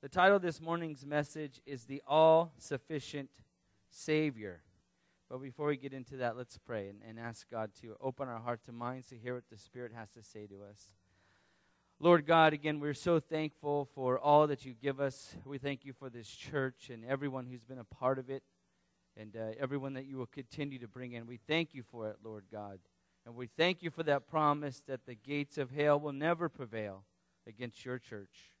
The title of this morning's message is The All Sufficient Savior. But before we get into that, let's pray and, and, ask God to open our hearts and minds to hear what the Spirit has to say to us. Lord God, again, we're so thankful for all that you give us. We thank you for this church and everyone who's been a part of it and uh, everyone that you will continue to bring in. We thank you for it, Lord God. And we thank you for that promise that the gates of hell will never prevail against your church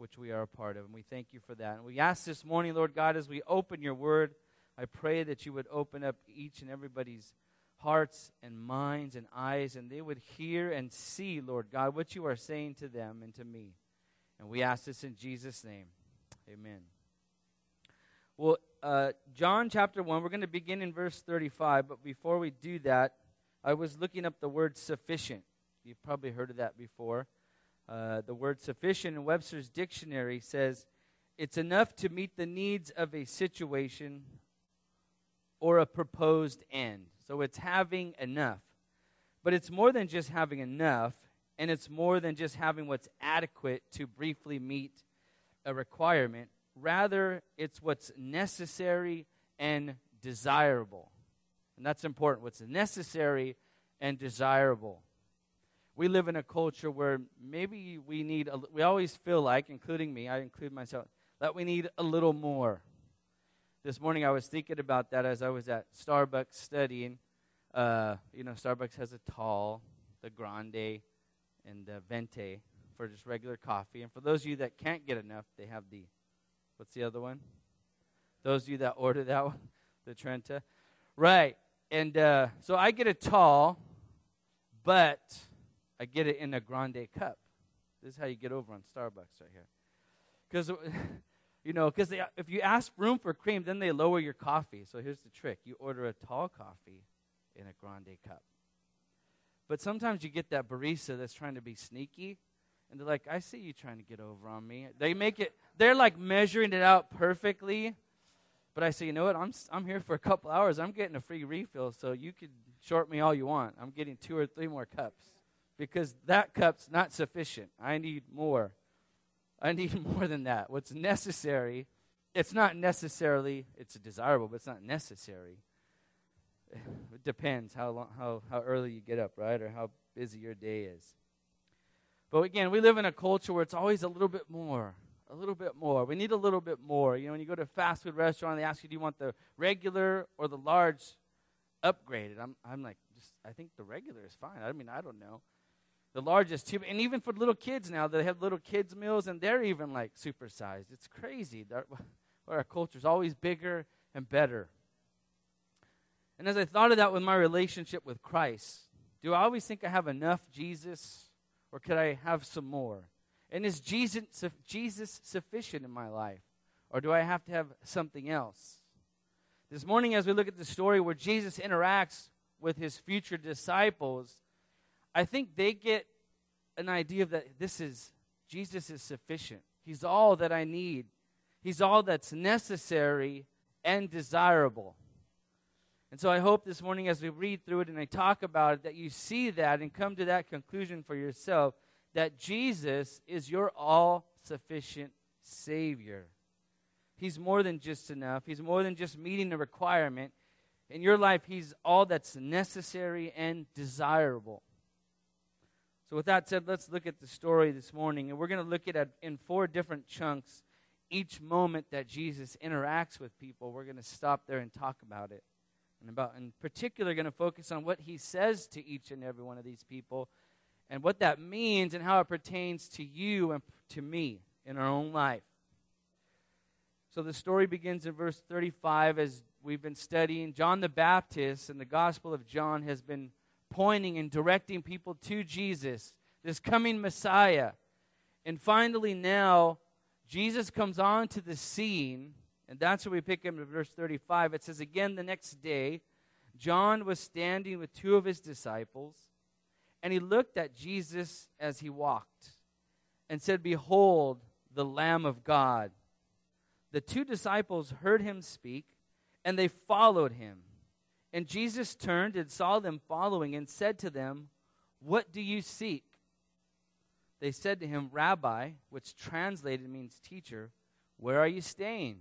which we are a part of. And we thank you for that. And we ask this morning, Lord God, as we open your word, I pray that you would open up each and everybody's hearts and minds and eyes, and they would hear and see, Lord God, what you are saying to them and to me. And we ask this in Jesus' name. Amen. Well, uh, John chapter 1, we're going to begin in verse 35, but before we do that, I was looking up the word sufficient. You've probably heard of that before. Uh, the word sufficient in Webster's dictionary says it's enough to meet the needs of a situation or a proposed end. So it's having enough. But it's more than just having enough, and it's more than just having what's adequate to briefly meet a requirement. Rather, it's what's necessary and desirable. And that's important. What's necessary and desirable we live in a culture where maybe we need, a, we always feel like, including me, I include myself, that we need a little more. This morning I was thinking about that as I was at Starbucks studying. Uh, you know, Starbucks has a tall, the grande, and the venti for just regular coffee. And for those of you that can't get enough, they have the, what's the other one? Those of you that order that one, the Trenta. Right. And uh, so I get a tall, but I get it in a grande cup. This is how you get over on Starbucks right here. Because, you know, because if you ask room for cream, then they lower your coffee. So here's the trick you order a tall coffee in a grande cup. But sometimes you get that barista that's trying to be sneaky, and they're like, I see you trying to get over on me. They make it, they're like measuring it out perfectly. But I say, you know what? I'm, I'm here for a couple hours. I'm getting a free refill, so you could short me all you want. I'm getting two or three more cups because that cup's not sufficient. I need more. I need more than that. What's necessary, it's not necessarily, it's desirable, but it's not necessary. It depends how, long, how, how early you get up, right? Or how busy your day is. But again, we live in a culture where it's always a little bit more. A little bit more. We need a little bit more. You know, when you go to a fast food restaurant, they ask you, do you want the regular or the large upgraded? I'm, I'm like, just, I think the regular is fine. I mean, I don't know the largest tube. And even for little kids now, they have little kids' meals, and they're even like supersized. It's crazy. Our culture is always bigger and better. And as I thought of that with my relationship with Christ, do I always think I have enough Jesus, or could I have some more? And is Jesus, Jesus sufficient in my life, or do I have to have something else? This morning, as we look at the story where Jesus interacts with his future disciples, I think they get an idea that this is Jesus is sufficient. He's all that I need. He's all that's necessary and desirable. And so I hope this morning as we read through it and I talk about it that you see that and come to that conclusion for yourself that Jesus is your all sufficient Savior. He's more than just enough. He's more than just meeting a requirement. In your life, He's all that's necessary and desirable. So, with that said, let's look at the story this morning. And we're going to look at it in four different chunks. Each moment that Jesus interacts with people, we're going to stop there and talk about it. And about, in particular, going to focus on what he says to each and every one of these people and what that means and how it pertains to you and to me in our own life. So the story begins in verse 35 as we've been studying. John the Baptist and the Gospel of John has been pointing and directing people to Jesus, this coming Messiah. And finally, now, Jesus comes onto the scene, and that's where we pick up in verse 35. It says, Again, the next day, John was standing with two of his disciples, and he looked at Jesus as he walked and said, Behold, the Lamb of God. The two disciples heard him speak, and they followed him. And Jesus turned and saw them following and said to them, What do you seek? they said to him, Rabbi, which translated means teacher, where are you staying?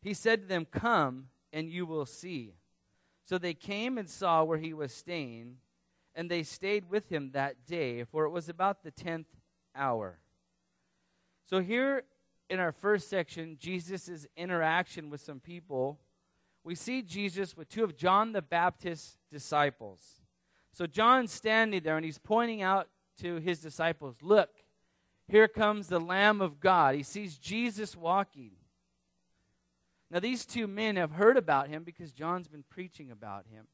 He said to them, Come and you will see. So they came and saw where he was staying, and they stayed with him that day, for it was about the tenth hour. So here in our first section, Jesus' interaction with some people, we see Jesus with two of John the Baptist's disciples. So John's standing there and he's pointing out to his disciples, Look, here comes the Lamb of God. He sees Jesus walking. Now, these two men have heard about him because John's been preaching about him.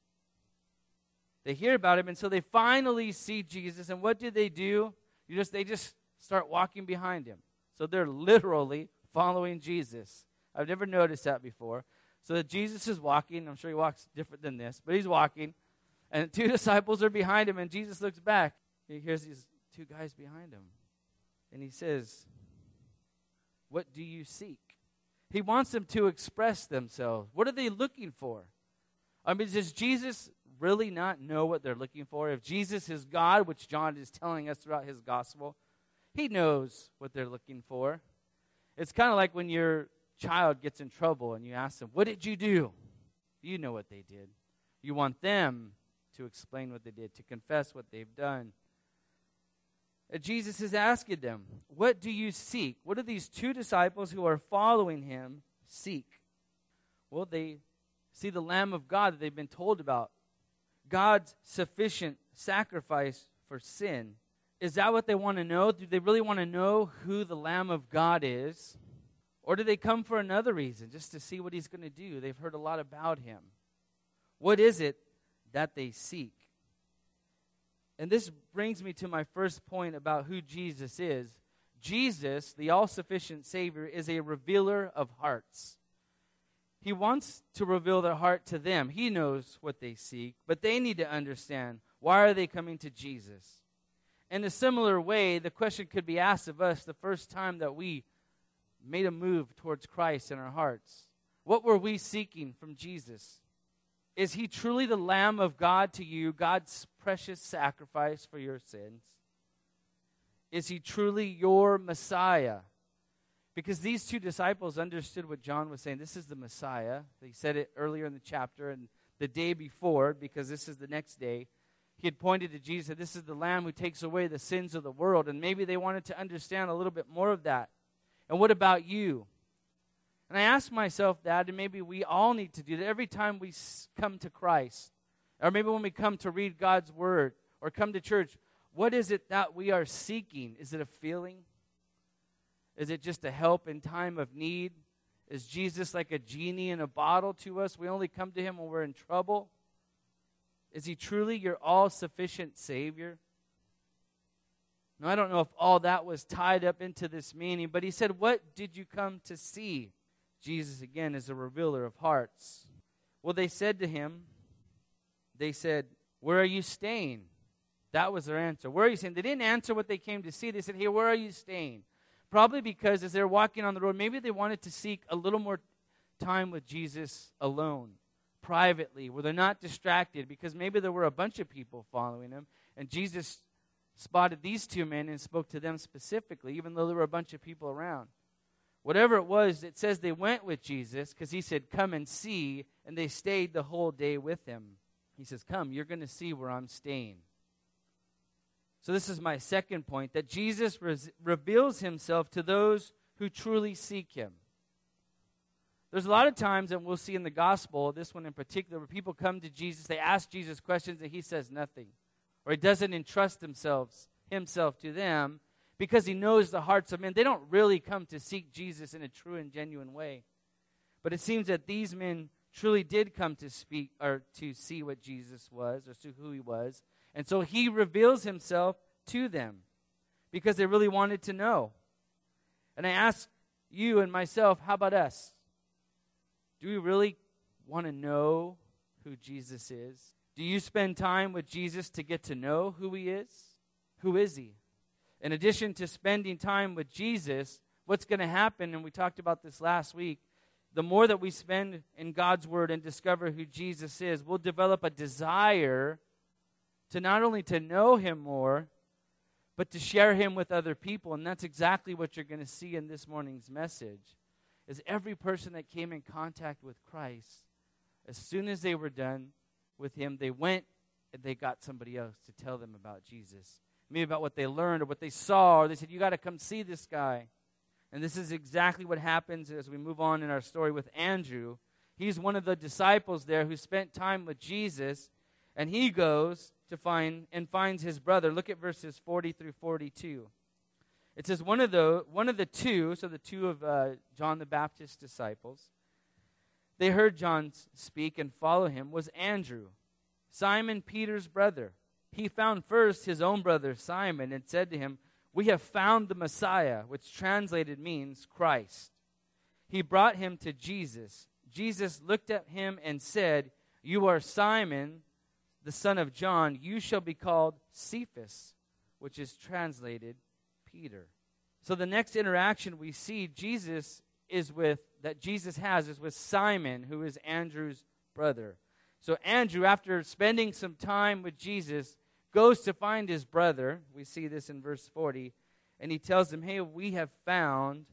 They hear about him, and so they finally see Jesus. And what do they do? You just they just start walking behind him. So they're literally following Jesus. I've never noticed that before. So Jesus is walking. I'm sure he walks different than this, but he's walking. And two disciples are behind him, and Jesus looks back. He hears these two guys behind him. And he says, What do you seek? He wants them to express themselves. What are they looking for? I mean, does Jesus really not know what they're looking for? If Jesus is God, which John is telling us throughout his gospel, he knows what they're looking for. It's kind of like when your child gets in trouble and you ask them, What did you do? You know what they did. You want them to explain what they did, to confess what they've done. Uh, Jesus is asking them, What do you seek? What do these two disciples who are following him seek? Well, they see the Lamb of God that they've been told about, God's sufficient sacrifice for sin. Is that what they want to know? Do they really want to know who the Lamb of God is? Or do they come for another reason, just to see what he's going to do? They've heard a lot about him. What is it that they seek? And this brings me to my first point about who Jesus is. Jesus, the all sufficient Savior, is a revealer of hearts. He wants to reveal their heart to them. He knows what they seek, but they need to understand why are they coming to Jesus? In a similar way, the question could be asked of us the first time that we made a move towards Christ in our hearts. What were we seeking from Jesus? Is he truly the Lamb of God to you, God's precious sacrifice for your sins? Is he truly your Messiah? Because these two disciples understood what John was saying. This is the Messiah. He said it earlier in the chapter and the day before, because this is the next day. He had pointed to Jesus, this is the Lamb who takes away the sins of the world. And maybe they wanted to understand a little bit more of that. And what about you? And I ask myself that, and maybe we all need to do that every time we come to Christ, or maybe when we come to read God's Word or come to church. What is it that we are seeking? Is it a feeling? Is it just a help in time of need? Is Jesus like a genie in a bottle to us? We only come to him when we're in trouble? Is he truly your all sufficient Savior? Now, I don't know if all that was tied up into this meaning, but he said, What did you come to see? Jesus, again, is a revealer of hearts. Well, they said to him, They said, Where are you staying? That was their answer. Where are you staying? They didn't answer what they came to see. They said, Hey, where are you staying? Probably because as they're walking on the road, maybe they wanted to seek a little more time with Jesus alone, privately, where they're not distracted, because maybe there were a bunch of people following him, and Jesus spotted these two men and spoke to them specifically, even though there were a bunch of people around. Whatever it was, it says they went with Jesus because he said, Come and see, and they stayed the whole day with him. He says, Come, you're going to see where I'm staying. So, this is my second point that Jesus res- reveals himself to those who truly seek him. There's a lot of times, and we'll see in the gospel, this one in particular, where people come to Jesus, they ask Jesus questions, and he says nothing. Or he doesn't entrust themselves, himself to them, because he knows the hearts of men. They don't really come to seek Jesus in a true and genuine way. But it seems that these men truly did come to speak or to see what Jesus was or who he was. And so he reveals himself to them because they really wanted to know. And I ask you and myself, how about us? Do we really want to know who Jesus is? Do you spend time with Jesus to get to know who he is? Who is he? in addition to spending time with Jesus, what's going to happen, and we talked about this last week, the more that we spend in God's Word and discover who Jesus is, we'll develop a desire to not only to know Him more, but to share him with other people. And that's exactly what you're going to see in this morning's message. Is every person that came in contact with Christ, as soon as they were done with him, they went and they got somebody else to tell them about Jesus. Maybe about what they learned or what they saw, or they said, You got to come see this guy. And this is exactly what happens as we move on in our story with Andrew. He's one of the disciples there who spent time with Jesus, and he goes to find and finds his brother. Look at verses 40 through 42. It says one of the one of the two, so the two of uh, John the Baptist's disciples, they heard John speak and follow him was Andrew, Simon Peter's brother. He found first his own brother Simon and said to him, "We have found the Messiah," which translated means Christ. He brought him to Jesus. Jesus looked at him and said, "You are Simon, the son of John, you shall be called Cephas, which is translated Peter. So the next interaction we see Jesus is with that Jesus has is with Simon, who is Andrew's brother. So Andrew, after spending some time with Jesus, goes to find his brother. We see this in verse 40. And he tells him, Hey, we have found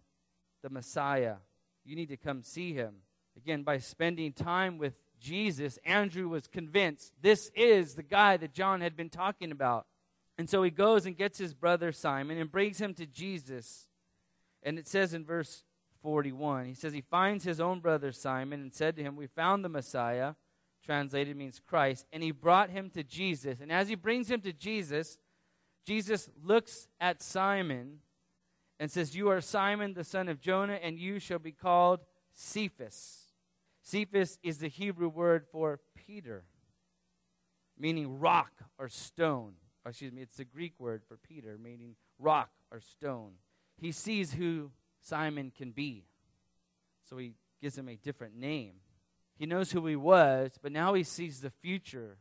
the Messiah. You need to come see him. Again, by spending time with Jesus, Andrew was convinced this is the guy that John had been talking about. And so he goes and gets his brother Simon and brings him to Jesus. And it says in verse 41, he says, He finds his own brother Simon and said to him, We found the Messiah, translated means Christ, and he brought him to Jesus. And as he brings him to Jesus, Jesus looks at Simon and says, You are Simon, the son of Jonah, and you shall be called Cephas Cephas is the Hebrew word for Peter, meaning rock or stone. Or excuse me, it's the Greek word for Peter, meaning rock or stone. He sees who Simon can be. So he gives him a different name. He knows who he was, but now he sees the future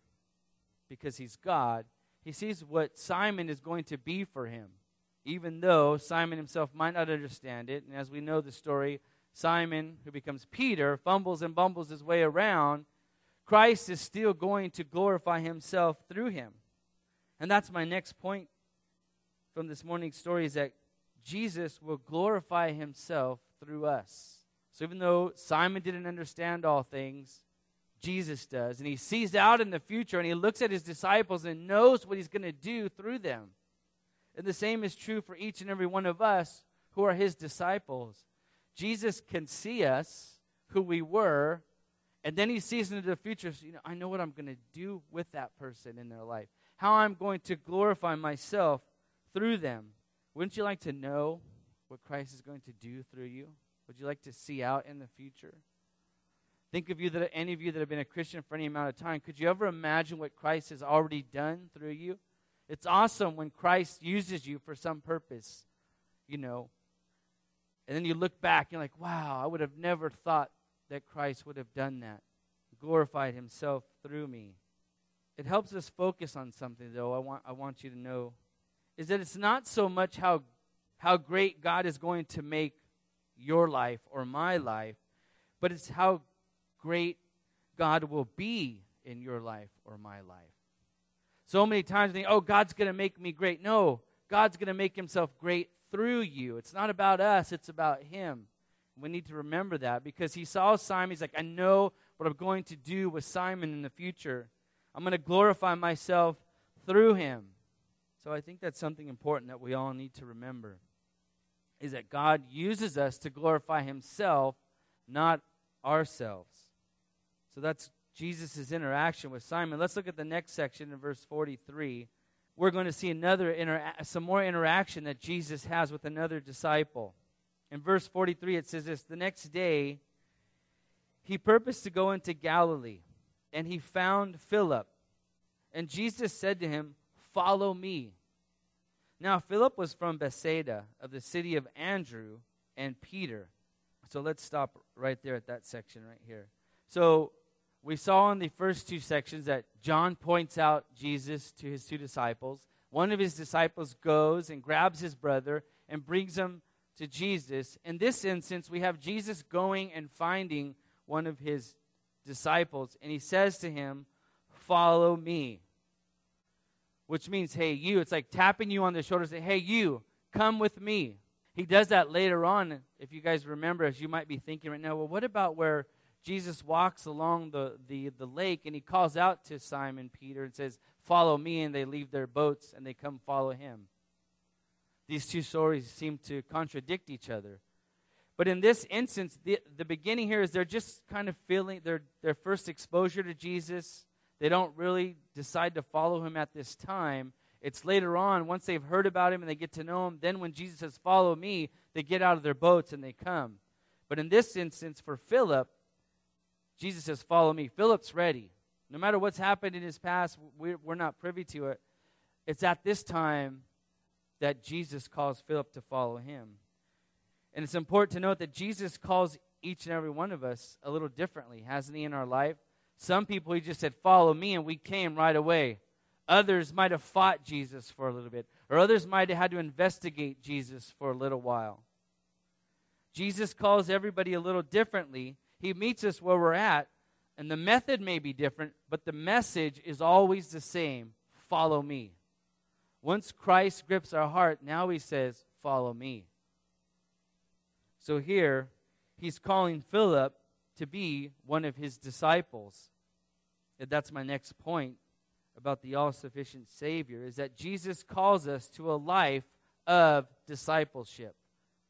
because he's God. He sees what Simon is going to be for him, even though Simon himself might not understand it. And as we know the story, Simon, who becomes Peter, fumbles and bumbles his way around, Christ is still going to glorify himself through him. And that's my next point from this morning's story is that Jesus will glorify himself through us. So even though Simon didn't understand all things, Jesus does. And he sees out in the future and he looks at his disciples and knows what he's going to do through them. And the same is true for each and every one of us who are his disciples. Jesus can see us, who we were, and then he sees into the future. So, you know, I know what I'm going to do with that person in their life, how I'm going to glorify myself through them. Wouldn't you like to know what Christ is going to do through you? Would you like to see out in the future? Think of you that any of you that have been a Christian for any amount of time. Could you ever imagine what Christ has already done through you? It's awesome when Christ uses you for some purpose. You know, and then you look back, you're like, wow, I would have never thought that Christ would have done that, glorified himself through me. It helps us focus on something, though, I want, I want you to know, is that it's not so much how, how great God is going to make your life or my life, but it's how great God will be in your life or my life. So many times think, oh, God's going to make me great. No, God's going to make himself great through you. It's not about us, it's about Him. We need to remember that because He saw Simon. He's like, I know what I'm going to do with Simon in the future. I'm going to glorify myself through him. So I think that's something important that we all need to remember is that God uses us to glorify himself, not ourselves. So that's Jesus' interaction with Simon. Let's look at the next section in verse 43 we're going to see another inter- some more interaction that Jesus has with another disciple. In verse 43, it says this The next day, he purposed to go into Galilee, and he found Philip. And Jesus said to him, Follow me. Now, Philip was from Bethsaida, of the city of Andrew and Peter. So let's stop right there at that section right here. So we saw in the first two sections that John points out Jesus to his two disciples. One of his disciples goes and grabs his brother and brings him to Jesus. In this instance, we have Jesus going and finding one of his disciples, and he says to him, Follow me. Which means, hey, you. It's like tapping you on the shoulder, say, hey, you, come with me. He does that later on, if you guys remember, as you might be thinking right now, well, what about where Jesus walks along the, the, the lake and he calls out to Simon Peter and says, Follow me, and they leave their boats and they come follow him. These two stories seem to contradict each other. But in this instance, the, the beginning here is they're just kind of feeling their, their first exposure to Jesus. They don't really decide to follow him at this time. It's later on, once they've heard about him and they get to know him, then when Jesus says, Follow me, they get out of their boats and they come. But in this instance, for Philip, Jesus says, Follow me. Philip's ready. No matter what's happened in his past, we're, we're not privy to it. It's at this time that Jesus calls Philip to follow him. And it's important to note that Jesus calls each and every one of us a little differently, hasn't he, in our life? Some people, he just said, Follow me, and we came right away. Others might have fought Jesus for a little bit, or others might have had to investigate Jesus for a little while. Jesus calls everybody a little differently. He meets us where we're at, and the method may be different, but the message is always the same follow me. Once Christ grips our heart, now he says, Follow me. So here, he's calling Philip to be one of his disciples. And that's my next point about the all sufficient Savior is that Jesus calls us to a life of discipleship.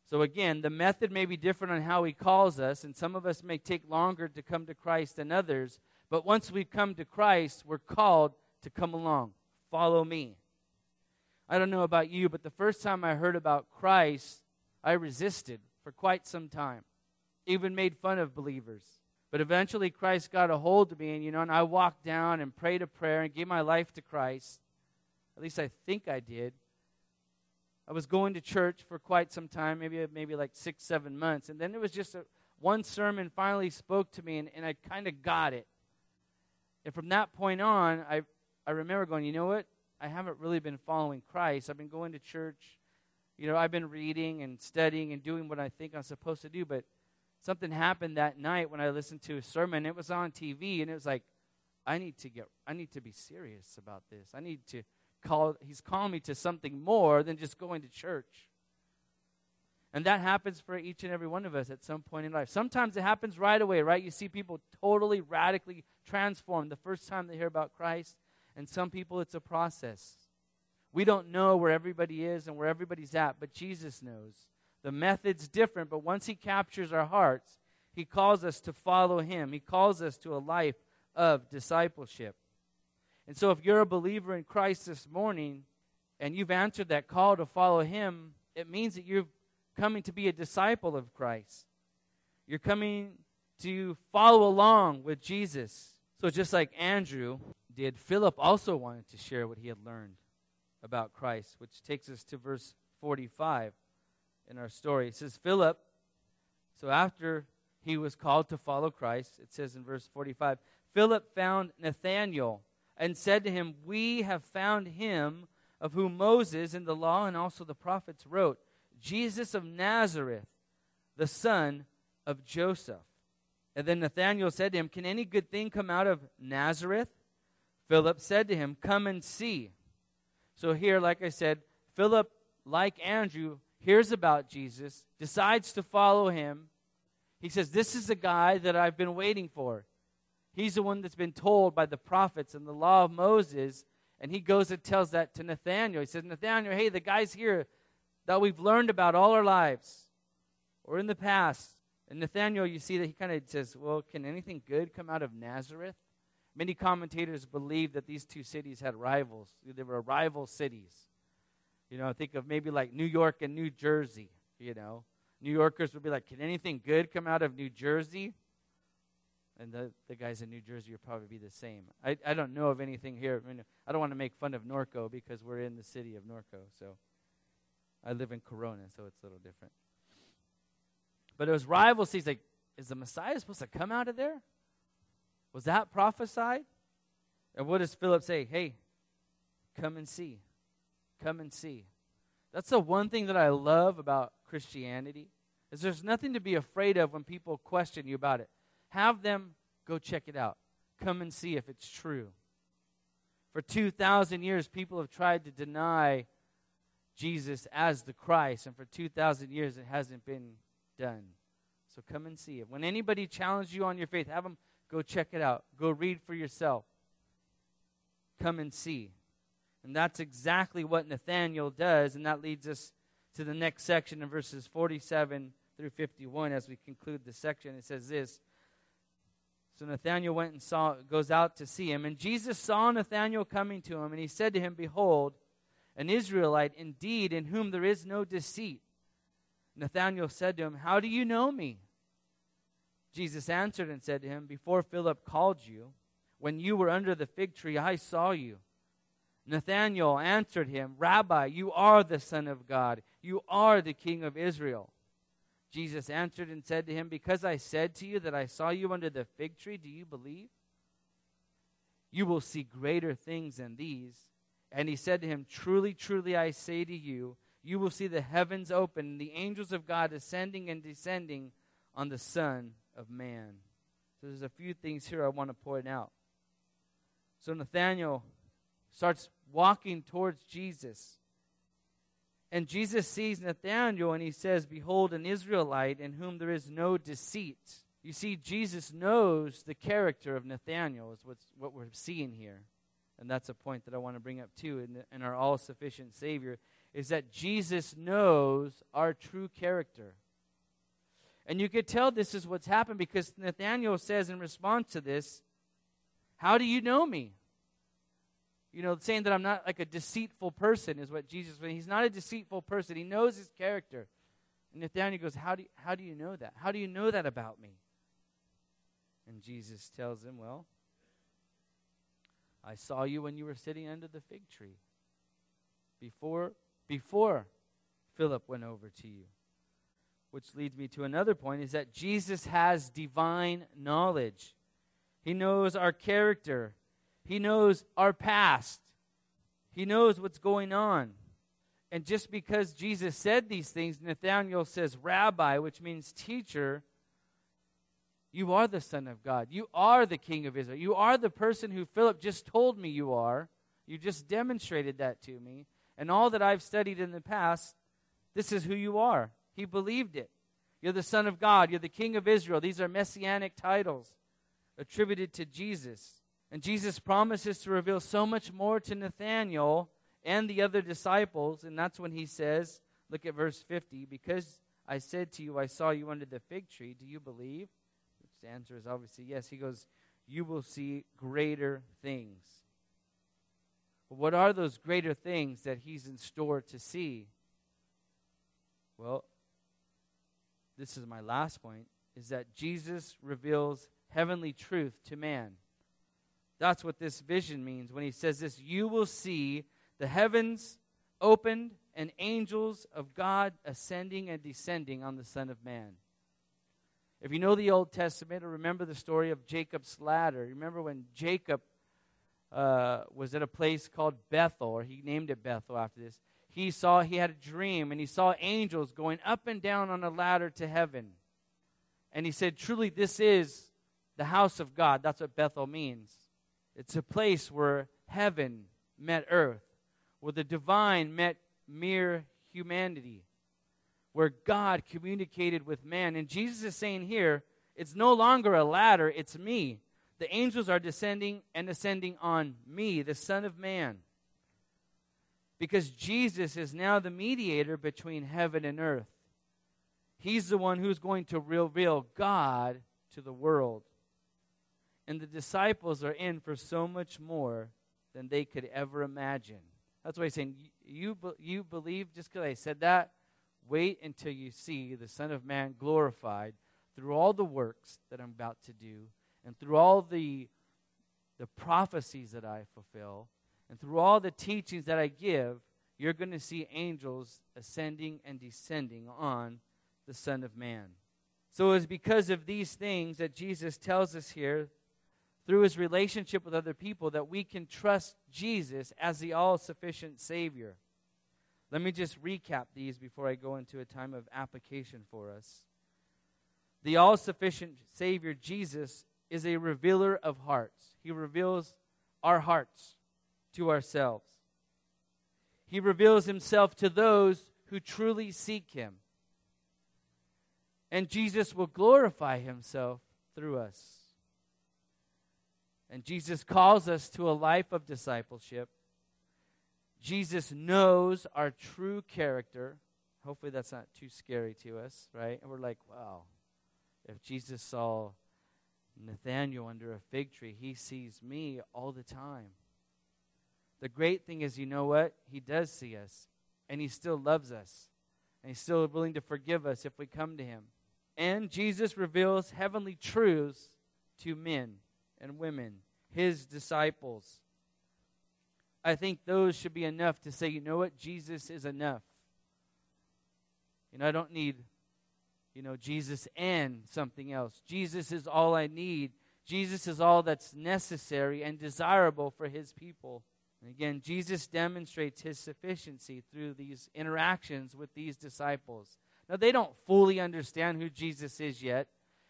So, again, the method may be different on how he calls us, and some of us may take longer to come to Christ than others. But once we come to Christ, we're called to come along. Follow me. I don't know about you, but the first time I heard about Christ, I resisted for quite some time, even made fun of believers. But eventually, Christ got a hold of me, and you know, and I walked down and prayed a prayer and gave my life to Christ. At least I think I did. I was going to church for quite some time, maybe maybe like six, seven months, and then it was just a, one sermon finally spoke to me, and, and I kind of got it. And from that point on, I I remember going, you know what? I haven't really been following Christ. I've been going to church you know, I've been reading and studying and doing what I think I'm supposed to do, but something happened that night when I listened to a sermon. It was on TV, and it was like, I need to get, I need to be serious about this. I need to call, he's calling me to something more than just going to church. And that happens for each and every one of us at some point in life. Sometimes it happens right away, right? You see people totally, radically transformed the first time they hear about Christ. And some people, it's a process. We don't know where everybody is and where everybody's at, but Jesus knows. The method's different, but once He captures our hearts, He calls us to follow Him. He calls us to a life of discipleship. And so, if you're a believer in Christ this morning and you've answered that call to follow Him, it means that you're coming to be a disciple of Christ. You're coming to follow along with Jesus. So, just like Andrew did, Philip also wanted to share what he had learned about Christ, which takes us to verse 45 in our story. It says, Philip, so after he was called to follow Christ, it says in verse 45, Philip found Nathanael and said to him, We have found him of whom Moses in the law and also the prophets wrote, Jesus of Nazareth, the son of Joseph. And then Nathanael said to him, Can any good thing come out of Nazareth? Philip said to him, Come and see. So here, like I said, Philip, like Andrew, hears about Jesus, decides to follow him. He says, This is the guy that I've been waiting for. He's the one that's been told by the prophets and the law of Moses. And he goes and tells that to Nathaniel. He says, Nathaniel, hey, the guy's here that we've learned about all our lives or in the past. And Nathaniel, you see that he kind of says, Well, can anything good come out of Nazareth? Many commentators believe that these two cities had rivals. They were rival cities. You know, think of maybe like New York and New Jersey, you know. New Yorkers would be like, can anything good come out of New Jersey? And the, the guys in New Jersey would probably be the same. I, I don't know of anything here. I, mean, I don't want to make fun of Norco because we're in the city of Norco. So I live in Corona, so it's a little different. But it was rival cities. Like, is the Messiah supposed to come out of there? Was that prophesied? And what does Philip say? Hey, come and see. Come and see. That's the one thing that I love about Christianity is there's nothing to be afraid of when people question you about it. Have them go check it out. Come and see if it's true. For 2,000 years, people have tried to deny Jesus as the Christ, and for 2,000 years, it hasn't been done. So come and see it. When anybody challenges you on your faith, have them go check it out. Go read for yourself. Come and see. And that's exactly what Nathaniel does, and that leads us to the next section in verses 47 through 51 as we conclude the section. It says this. So Nathanael went and saw goes out to see him, and Jesus saw Nathanael coming to him, and he said to him, Behold, an Israelite indeed, in whom there is no deceit. Nathanael said to him, How do you know me? Jesus answered and said to him, Before Philip called you, when you were under the fig tree, I saw you. Nathanael answered him, Rabbi, you are the Son of God. You are the King of Israel. Jesus answered and said to him, Because I said to you that I saw you under the fig tree, do you believe? You will see greater things than these. And he said to him, Truly, truly, I say to you, you will see the heavens open and the angels of God ascending and descending on the Son of Man. So there's a few things here I want to point out. So Nathanael starts walking towards Jesus. And Jesus sees Nathanael and he says, Behold, an Israelite in whom there is no deceit. You see, Jesus knows the character of Nathanael, is what's, what we're seeing here. And that's a point that I want to bring up too in, the, in our all sufficient Savior, is that Jesus knows our true character. And you could tell this is what's happened because Nathanael says in response to this, How do you know me? You know, saying that I'm not like a deceitful person is what Jesus, he's not a deceitful person. He knows his character. And Nathanael goes, how do, you, how do you know that? How do you know that about me? And Jesus tells him, Well, I saw you when you were sitting under the fig tree. Before, before Philip went over to you. Which leads me to another point is that Jesus has divine knowledge. He knows our character. He knows our past. He knows what's going on. And just because Jesus said these things, Nathanael says, Rabbi, which means teacher, you are the Son of God. You are the King of Israel. You are the person who Philip just told me you are. You just demonstrated that to me. And all that I've studied in the past, this is who you are. He believed it. You're the Son of God. You're the King of Israel. These are messianic titles attributed to Jesus. And Jesus promises to reveal so much more to Nathanael and the other disciples. And that's when he says, look at verse 50, because I said to you, I saw you under the fig tree. Do you believe? Which the answer is obviously yes. He goes, You will see greater things. what are those greater things that he's in store to see? Well, this is my last point, is that Jesus reveals heavenly truth to man. That's what this vision means when he says this You will see the heavens opened and angels of God ascending and descending on the Son of Man. If you know the Old Testament or remember the story of Jacob's ladder, remember when Jacob uh, was at a place called Bethel, or he named it Bethel after this. He saw, he had a dream, and he saw angels going up and down on a ladder to heaven. And he said, Truly, this is the house of God. That's what Bethel means. It's a place where heaven met earth, where the divine met mere humanity, where God communicated with man. And Jesus is saying here, it's no longer a ladder, it's me. The angels are descending and ascending on me, the Son of Man. Because Jesus is now the mediator between heaven and earth. He's the one who's going to reveal God to the world. And the disciples are in for so much more than they could ever imagine. That's why he's saying, You, you believe just because I said that? Wait until you see the Son of Man glorified through all the works that I'm about to do and through all the, the prophecies that I fulfill and through all the teachings that I give. You're going to see angels ascending and descending on the Son of Man. So it's because of these things that Jesus tells us here through his relationship with other people that we can trust Jesus as the all sufficient Savior. Let me just recap these before I go into a time of application for us. The all sufficient Savior, Jesus, is a revealer of hearts. He reveals our hearts. to ourselves. He reveals himself to those who truly seek him. And Jesus will glorify himself through us. And Jesus calls us to a life of discipleship. Jesus knows our true character. Hopefully, that's not too scary to us, right? And we're like, wow, if Jesus saw Nathaniel under a fig tree, he sees me all the time. The great thing is, you know what? He does see us, and he still loves us, and he's still willing to forgive us if we come to him. And Jesus reveals heavenly truths to men and women, his disciples. I think those should be enough to say, you know what? Jesus is enough. You know, I don't need, you know, Jesus and something else. Jesus is all I need. Jesus is all that's necessary and desirable for his people. And again, Jesus demonstrates his sufficiency through these interactions with these disciples. Now, they don't fully understand who Jesus is yet,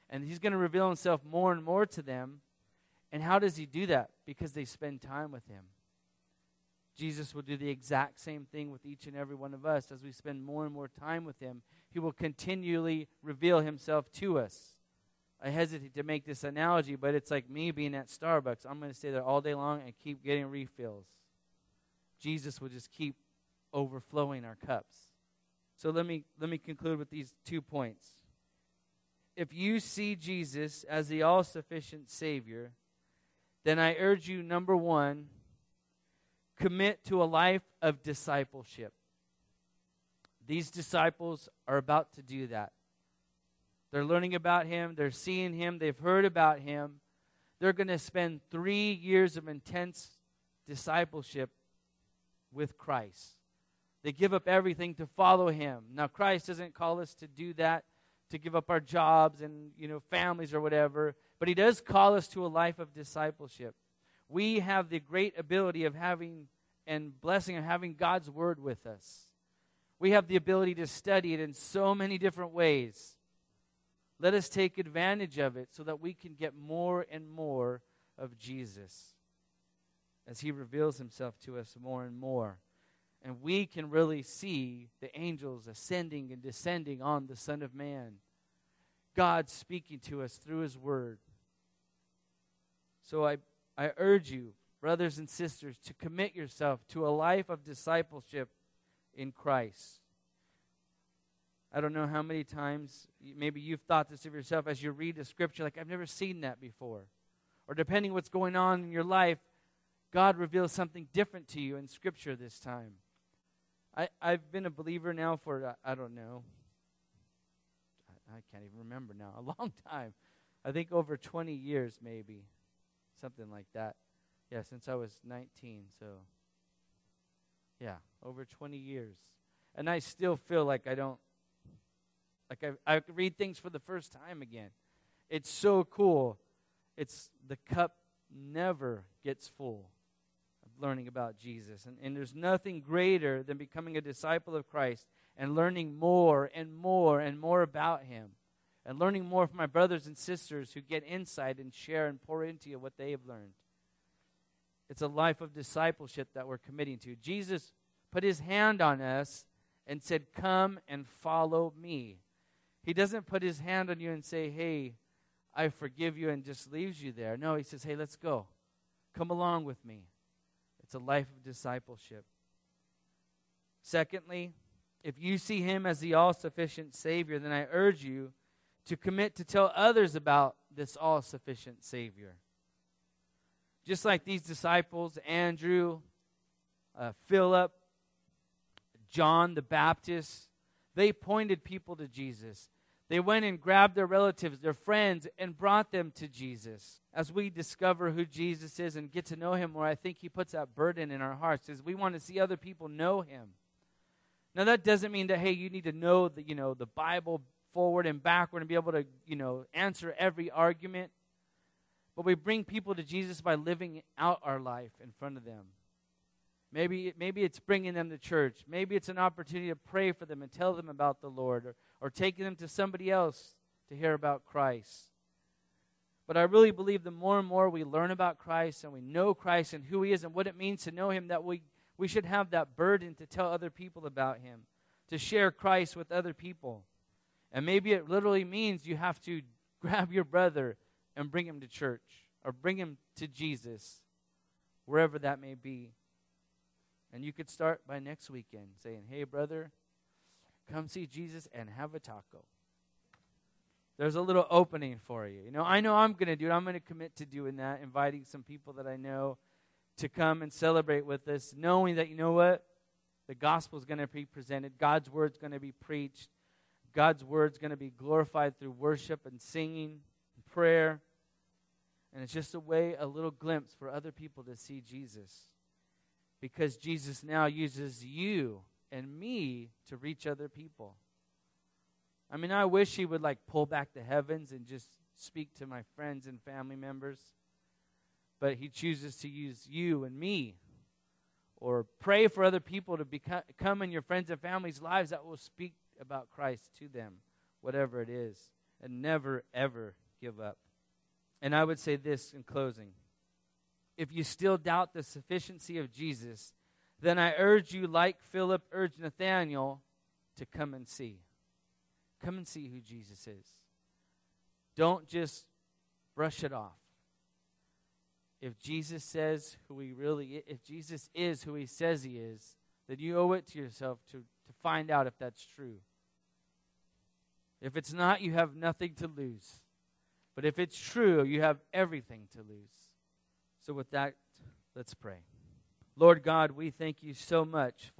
and he's going to reveal himself more and more to them. And how does he do that? Because they spend time with him. Jesus will do the exact same thing with each and every one of us as we spend more and more time with him. He will continually reveal himself to us. I hesitate to make this analogy, but it's like me being at Starbucks. I'm going to stay there all day long and keep getting refills. Jesus will just keep overflowing our cups. So let me let me conclude with these two points. If you see Jesus as the all-sufficient savior, then I urge you number 1, commit to a life of discipleship. These disciples are about to do that. They're learning about him, they're seeing him, they've heard about him. They're going to spend three years of intense discipleship with Christ. They give up everything to follow him. Now Christ doesn't call us to do that, to give up our jobs and, you know, families or whatever, but he does call us to a life of discipleship. We have the great ability of having and blessing of having God's word with us. We have the ability to study it in so many different ways. Let us take advantage of it so that we can get more and more of Jesus as he reveals himself to us more and more. And we can really see the angels ascending and descending on the Son of Man. God speaking to us through his word. So I, I urge you, brothers and sisters, to commit yourself to a life of discipleship in Christ. I don't know how many times maybe you've thought this of yourself as you read the scripture, like, I've never seen that before. Or depending what's going on in your life, God reveals something different to you in Scripture this time. I, I've been a believer now for, uh, I don't know, I, I can't even remember now, a long time. I think over 20 years, maybe. Something like that. Yeah, since I was 19, so. Yeah, over 20 years. And I still feel like I don't, like I, I read things for the first time again. It's so cool. It's the cup never gets full of learning about Jesus. And, and there's nothing greater than becoming a disciple of Christ and learning more and more and more about Him. And learning more from my brothers and sisters who get insight and share and pour into you what they have learned. It's a life of discipleship that we're committing to. Jesus put his hand on us and said, Come and follow me. He doesn't put his hand on you and say, Hey, I forgive you, and just leaves you there. No, he says, Hey, let's go. Come along with me. It's a life of discipleship. Secondly, if you see him as the all sufficient Savior, then I urge you to commit to tell others about this all sufficient Savior. Just like these disciples, Andrew, uh, Philip, John the Baptist, they pointed people to Jesus. They went and grabbed their relatives, their friends, and brought them to Jesus. As we discover who Jesus is and get to know him more, I think he puts that burden in our hearts is we want to see other people know him. Now that doesn't mean that hey, you need to know the you know the Bible forward and backward and be able to, you know, answer every argument. But we bring people to Jesus by living out our life in front of them. Maybe, maybe it's bringing them to church. Maybe it's an opportunity to pray for them and tell them about the Lord, or, or taking them to somebody else to hear about Christ. But I really believe the more and more we learn about Christ and we know Christ and who He is and what it means to know Him, that we, we should have that burden to tell other people about Him, to share Christ with other people. And maybe it literally means you have to grab your brother and bring him to church or bring him to Jesus, wherever that may be. And you could start by next weekend saying, Hey, brother, come see Jesus and have a taco. There's a little opening for you. You know, I know I'm going to do it. I'm going to commit to doing that, inviting some people that I know to come and celebrate with us, knowing that, you know what? The gospel is going to be presented, God's word is going to be preached, God's word is going to be glorified through worship and singing and prayer. And it's just a way, a little glimpse for other people to see Jesus. Because Jesus now uses you and me to reach other people. I mean, I wish he would like pull back the heavens and just speak to my friends and family members. But he chooses to use you and me. Or pray for other people to become, come in your friends and family's lives that will speak about Christ to them, whatever it is. And never, ever give up. And I would say this in closing if you still doubt the sufficiency of Jesus, then I urge you, like Philip urged Nathanael, to come and see. Come and see who Jesus is. Don't just brush it off. If Jesus says who he really if Jesus is who he says he is, then you owe it to yourself to, to find out if that's true. If it's not, you have nothing to lose. But if it's true, you have everything to lose. So, with that, let's pray. Lord God, we thank you so much for.